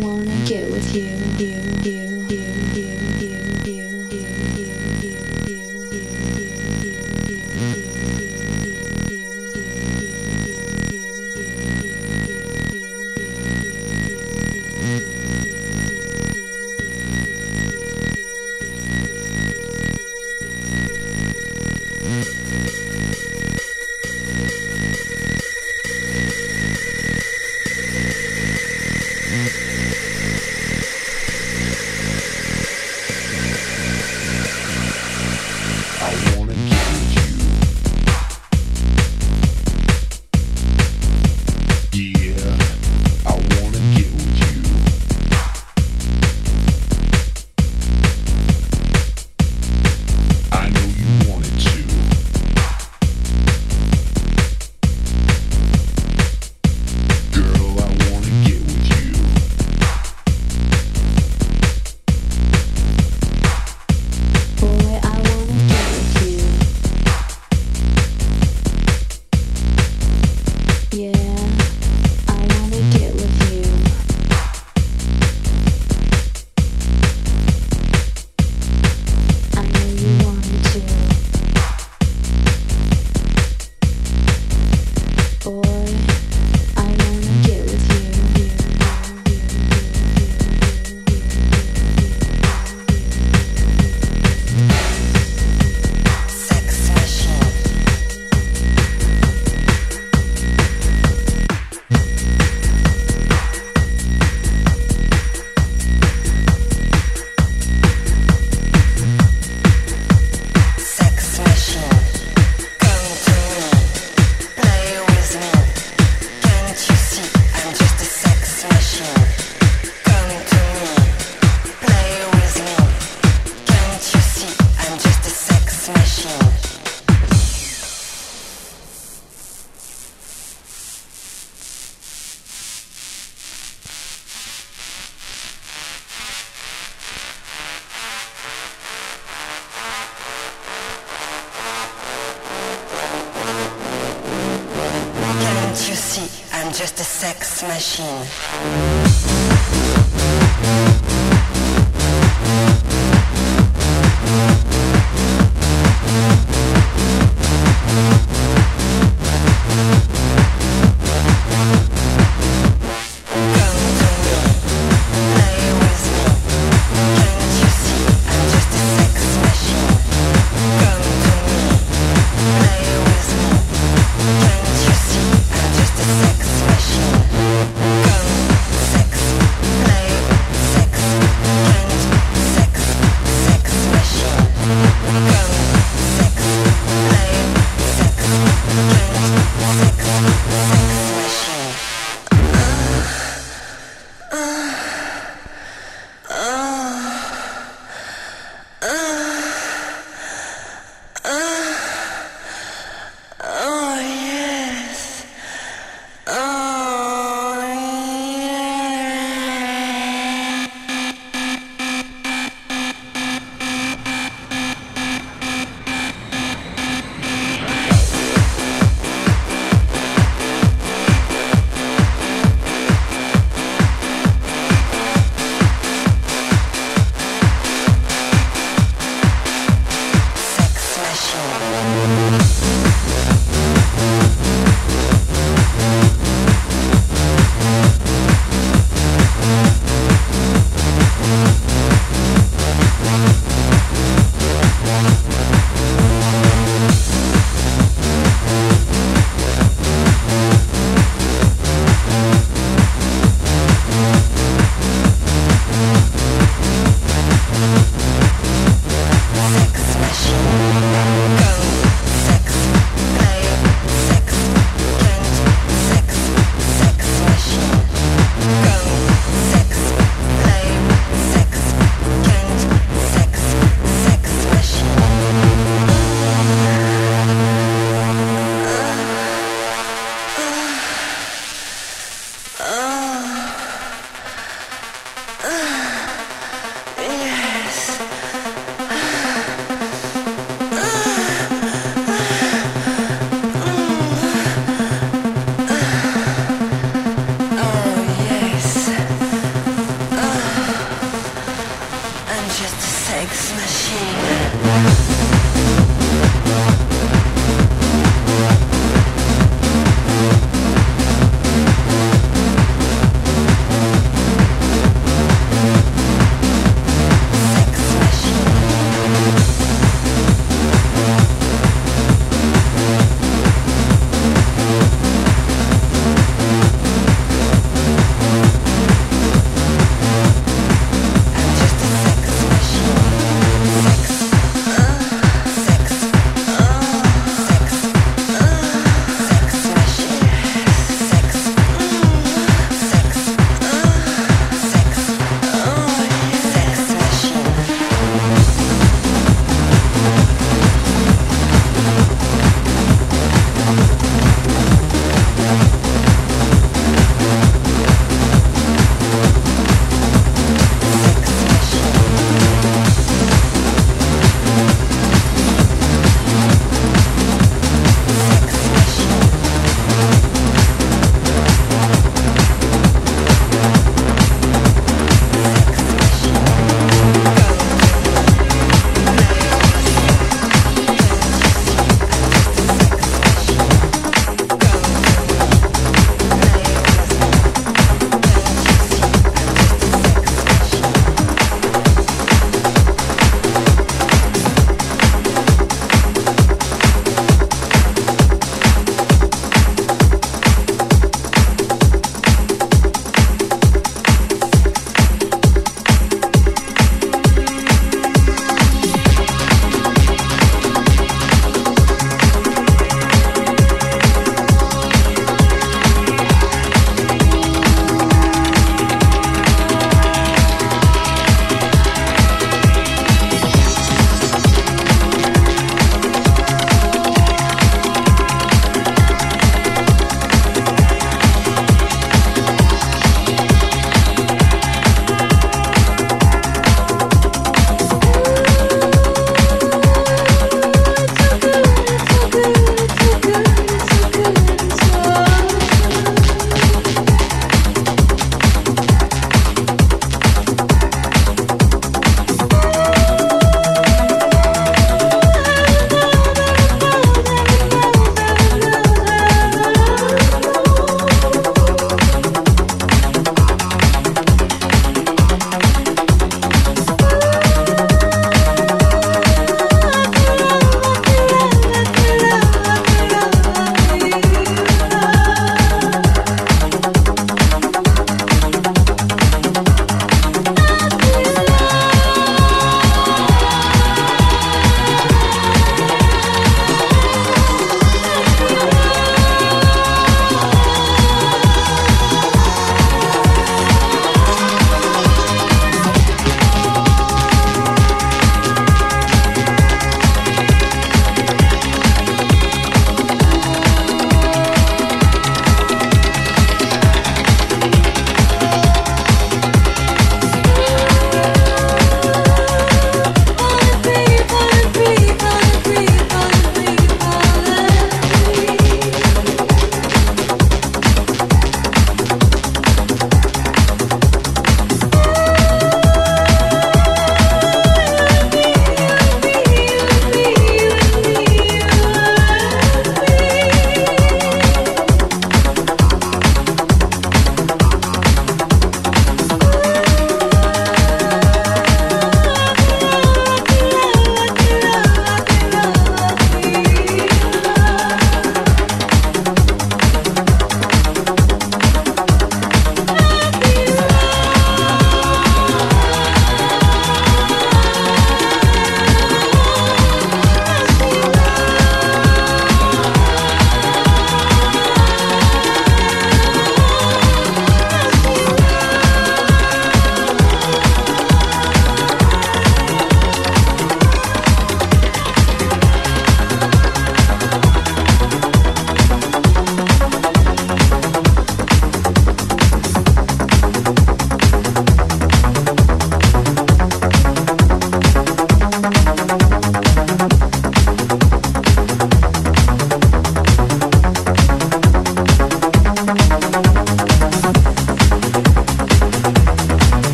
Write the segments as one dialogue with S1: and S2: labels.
S1: wanna
S2: get with you. You, you,
S3: 是。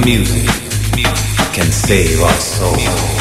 S3: The
S4: music can save our souls.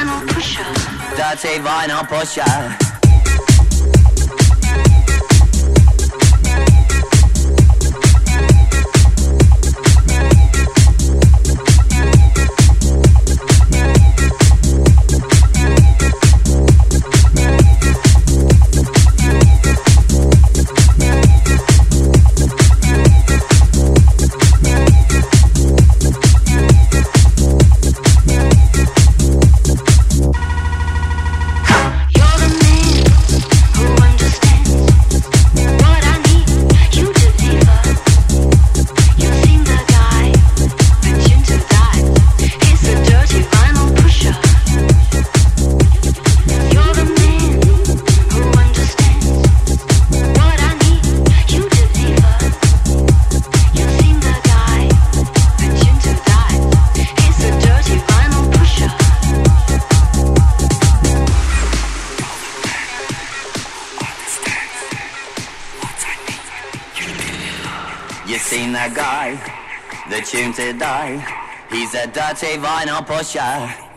S5: vinyl pusher.
S6: That's a vinyl pusher.
S5: tune to die. He's a dirty vinyl pusher.